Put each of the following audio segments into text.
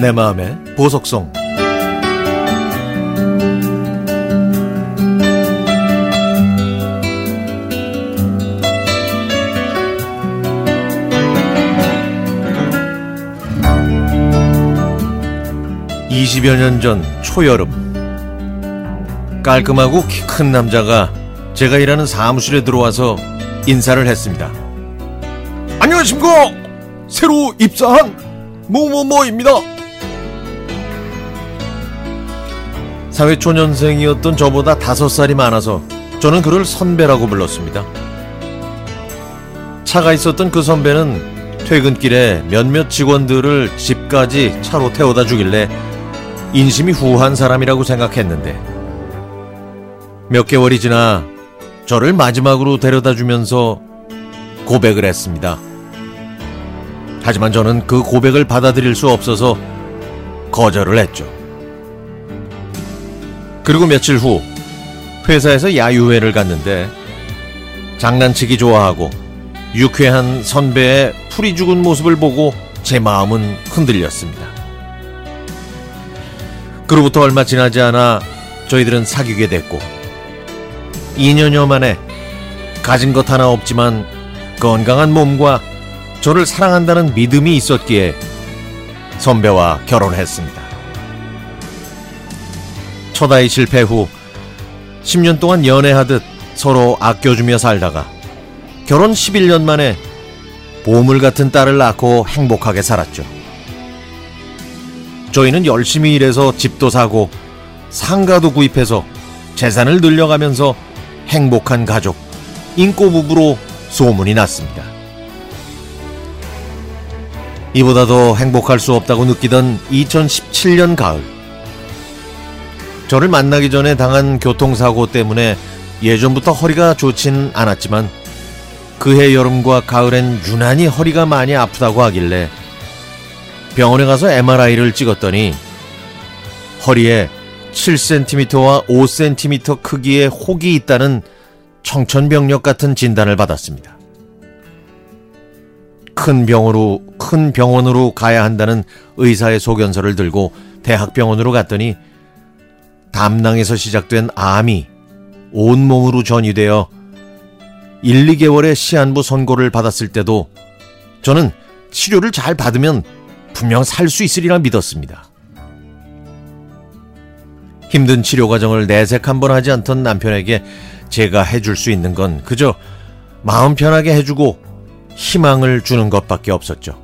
내 마음의 보석성 (20여 년 전) 초여름 깔끔하고 키 큰 남자가 제가 일하는 사무실에 들어와서 인사를 했습니다. 안녕하십니까! 새로 입사한 뭐뭐뭐입니다. 사회초년생이었던 저보다 다섯 살이 많아서 저는 그를 선배라고 불렀습니다. 차가 있었던 그 선배는 퇴근길에 몇몇 직원들을 집까지 차로 태워다 주길래 인심이 후한 사람이라고 생각했는데 몇 개월이 지나 저를 마지막으로 데려다 주면서 고백을 했습니다. 하지만 저는 그 고백을 받아들일 수 없어서 거절을 했죠. 그리고 며칠 후 회사에서 야유회를 갔는데 장난치기 좋아하고 유쾌한 선배의 풀이 죽은 모습을 보고 제 마음은 흔들렸습니다. 그로부터 얼마 지나지 않아 저희들은 사귀게 됐고 2년여 만에 가진 것 하나 없지만 건강한 몸과 저를 사랑한다는 믿음이 있었기에 선배와 결혼했습니다. 첫 아이 실패 후 10년 동안 연애하듯 서로 아껴주며 살다가 결혼 11년 만에 보물 같은 딸을 낳고 행복하게 살았죠. 저희는 열심히 일해서 집도 사고 상가도 구입해서 재산을 늘려가면서 행복한 가족, 인꼬 부부로 소문이 났습니다. 이보다 더 행복할 수 없다고 느끼던 2017년 가을. 저를 만나기 전에 당한 교통사고 때문에 예전부터 허리가 좋진 않았지만 그해 여름과 가을엔 유난히 허리가 많이 아프다고 하길래 병원에 가서 MRI를 찍었더니 허리에 7cm와 5cm 크기의 혹이 있다는 청천벽력 같은 진단을 받았습니다. 큰 병으로 큰 병원으로 가야 한다는 의사의 소견서를 들고 대학병원으로 갔더니 담낭에서 시작된 암이 온몸으로 전이되어 1, 2개월의 시한부 선고를 받았을 때도 저는 치료를 잘 받으면 분명 살 수 있으리라 믿었습니다. 힘든 치료 과정을 내색 한번 하지 않던 남편에게 제가 해줄 수 있는 건 그저 마음 편하게 해주고 희망을 주는 것밖에 없었죠.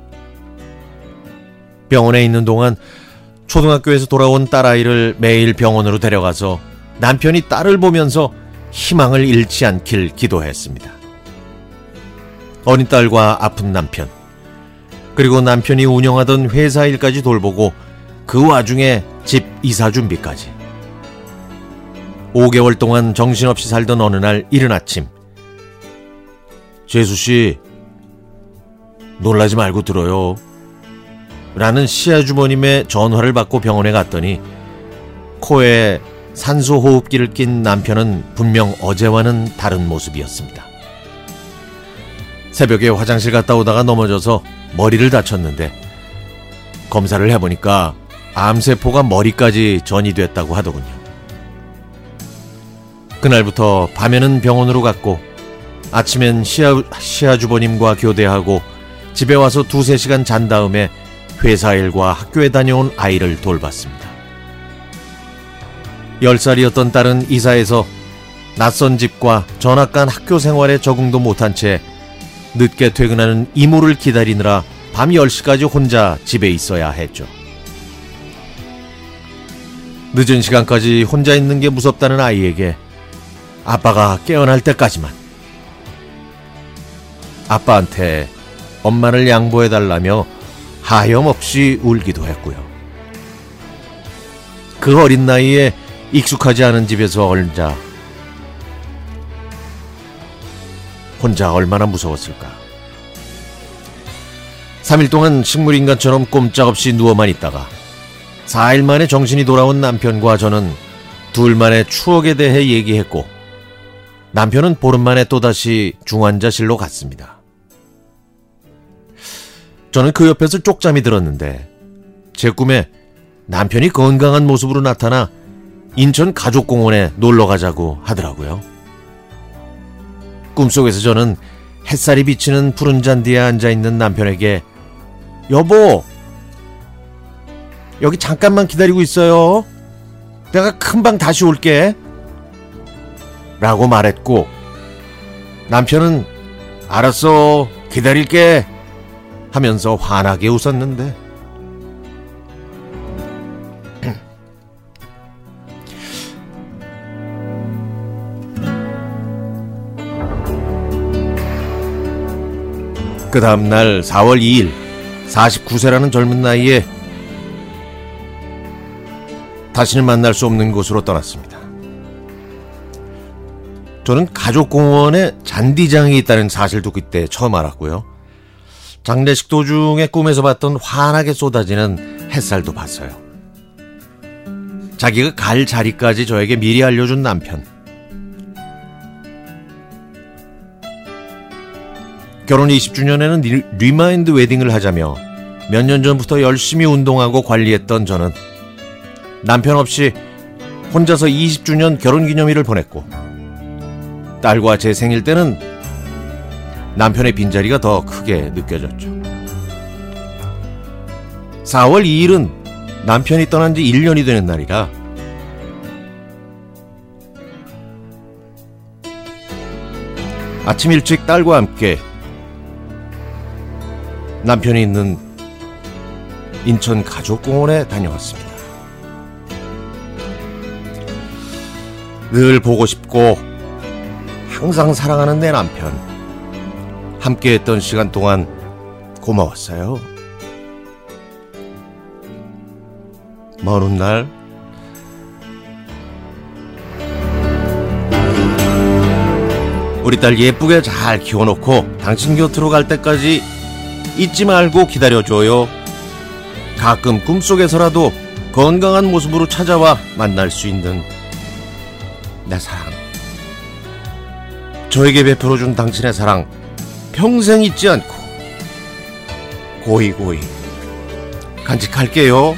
병원에 있는 동안 초등학교에서 돌아온 딸아이를 매일 병원으로 데려가서 남편이 딸을 보면서 희망을 잃지 않길 기도했습니다. 어린 딸과 아픈 남편, 그리고 남편이 운영하던 회사 일까지 돌보고 그 와중에 집 이사 준비까지. 5개월 동안 정신없이 살던 어느 날 이른 아침 재수 씨 놀라지 말고 들어요 라는 시아주머님의 전화를 받고 병원에 갔더니 코에 산소호흡기를 낀 남편은 분명 어제와는 다른 모습이었습니다. 새벽에 화장실 갔다 오다가 넘어져서 머리를 다쳤는데 검사를 해보니까 암세포가 머리까지 전이 됐다고 하더군요. 그날부터 밤에는 병원으로 갔고 아침엔 시아, 시아주버님과 교대하고 집에 와서 두세 시간 잔 다음에 회사 일과 학교에 다녀온 아이를 돌봤습니다. 10살이었던 딸은 이사해서 낯선 집과 전학 간 학교 생활에 적응도 못한 채 늦게 퇴근하는 이모를 기다리느라 밤 10시까지 혼자 집에 있어야 했죠. 늦은 시간까지 혼자 있는 게 무섭다는 아이에게 아빠가 깨어날 때까지만 아빠한테 엄마를 양보해달라며 하염없이 울기도 했고요. 그 어린 나이에 익숙하지 않은 집에서 얼자 혼자 얼마나 무서웠을까. 3일 동안 식물인간처럼 꼼짝없이 누워만 있다가 4일 만에 정신이 돌아온 남편과 저는 둘만의 추억에 대해 얘기했고 남편은 보름 만에 또다시 중환자실로 갔습니다. 저는 그 옆에서 쪽잠이 들었는데 제 꿈에 남편이 건강한 모습으로 나타나 인천 가족공원에 놀러 가자고 하더라고요. 꿈속에서 저는 햇살이 비치는 푸른 잔디에 앉아 있는 남편에게 여보, 여기 잠깐만 기다리고 있어요. 내가 금방 다시 올게. 라고 말했고, 남편은 알았어, 기다릴게. 하면서 환하게 웃었는데, 그 다음날 4월 2일 49세라는 젊은 나이에 다시는 만날 수 없는 곳으로 떠났습니다. 저는 가족공원에 잔디장이 있다는 사실도 그때 처음 알았고요. 장례식 도중에 꿈에서 봤던 환하게 쏟아지는 햇살도 봤어요. 자기가 갈 자리까지 저에게 미리 알려준 남편. 결혼 20주년에는 remind wedding을 하자며 몇 년 전부터 열심히 운동하고 관리했던 저는 남편 없이 혼자서 20주년 결혼 기념일을 보냈고 딸과 제 생일 때는 남편의 빈자리가 더 크게 느껴졌죠. 4월 2일은 남편이 떠난 지 1년이 되는 날이라 아침 일찍 딸과 함께 남편이 있는 인천 가족공원에 다녀왔습니다. 늘 보고 싶고 항상 사랑하는 내 남편. 함께 했던 시간 동안 고마웠어요. 먼 훗날 우리 딸 예쁘게 잘 키워놓고 당신 곁으로 갈 때까지 잊지 말고 기다려줘요. 가끔 꿈속에서라도 건강한 모습으로 찾아와 만날 수 있는 내 사랑. 저에게 베풀어준 당신의 사랑 평생 잊지 않고 고이고이 간직할게요.